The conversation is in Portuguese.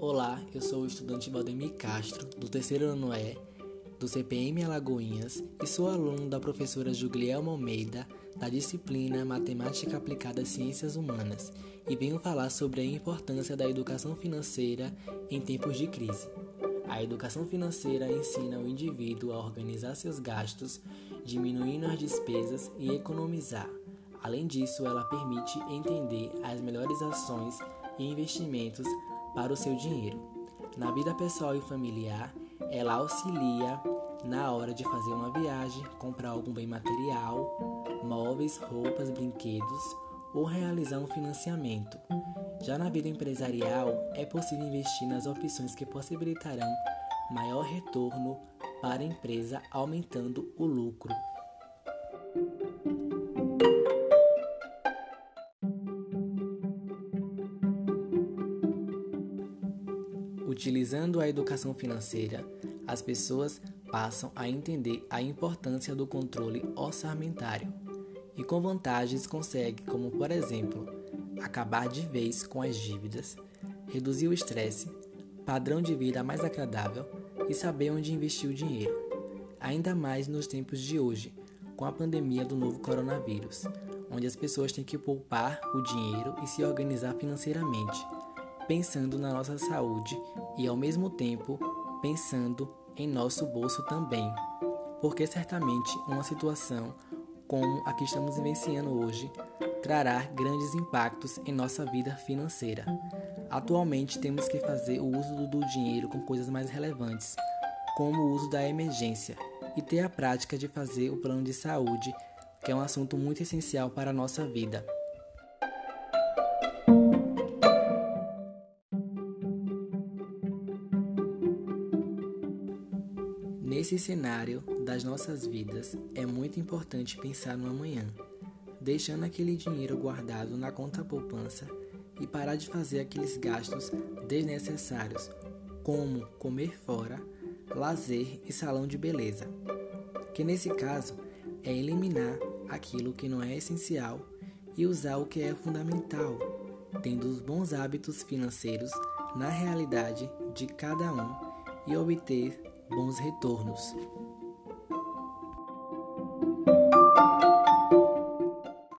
Olá, eu sou o estudante Valdemir Castro, do terceiro ano E, do CPM Alagoinhas, e sou aluno da professora Juglielma Almeida, da disciplina Matemática Aplicada às Ciências Humanas, e venho falar sobre a importância da educação financeira em tempos de crise. A educação financeira ensina o indivíduo a organizar seus gastos, diminuindo as despesas e economizar. Além disso, ela permite entender as melhores ações e investimentos para o seu dinheiro. Na vida pessoal e familiar, ela auxilia na hora de fazer uma viagem, comprar algum bem material, móveis, roupas, brinquedos ou realizar um financiamento. Já na vida empresarial, é possível investir nas opções que possibilitarão maior retorno para a empresa, aumentando o lucro. Utilizando a educação financeira, as pessoas passam a entender a importância do controle orçamentário e, com vantagens, consegue, como por exemplo, acabar de vez com as dívidas, reduzir o estresse, padrão de vida mais agradável e saber onde investir o dinheiro. Ainda mais nos tempos de hoje, com a pandemia do novo coronavírus, onde as pessoas têm que poupar o dinheiro e se organizar financeiramente pensando na nossa saúde e ao mesmo tempo pensando em nosso bolso também, porque certamente uma situação como a que estamos vivenciando hoje trará grandes impactos em nossa vida financeira. Atualmente temos que fazer o uso do dinheiro com coisas mais relevantes, como o uso da emergência, e ter a prática de fazer o plano de saúde, que é um assunto muito essencial para a nossa vida. Nesse cenário das nossas vidas, é muito importante pensar no amanhã, deixando aquele dinheiro guardado na conta poupança e parar de fazer aqueles gastos desnecessários, como comer fora, lazer e salão de beleza. Que nesse caso é eliminar aquilo que não é essencial e usar o que é fundamental, tendo os bons hábitos financeiros na realidade de cada um e obter bons retornos.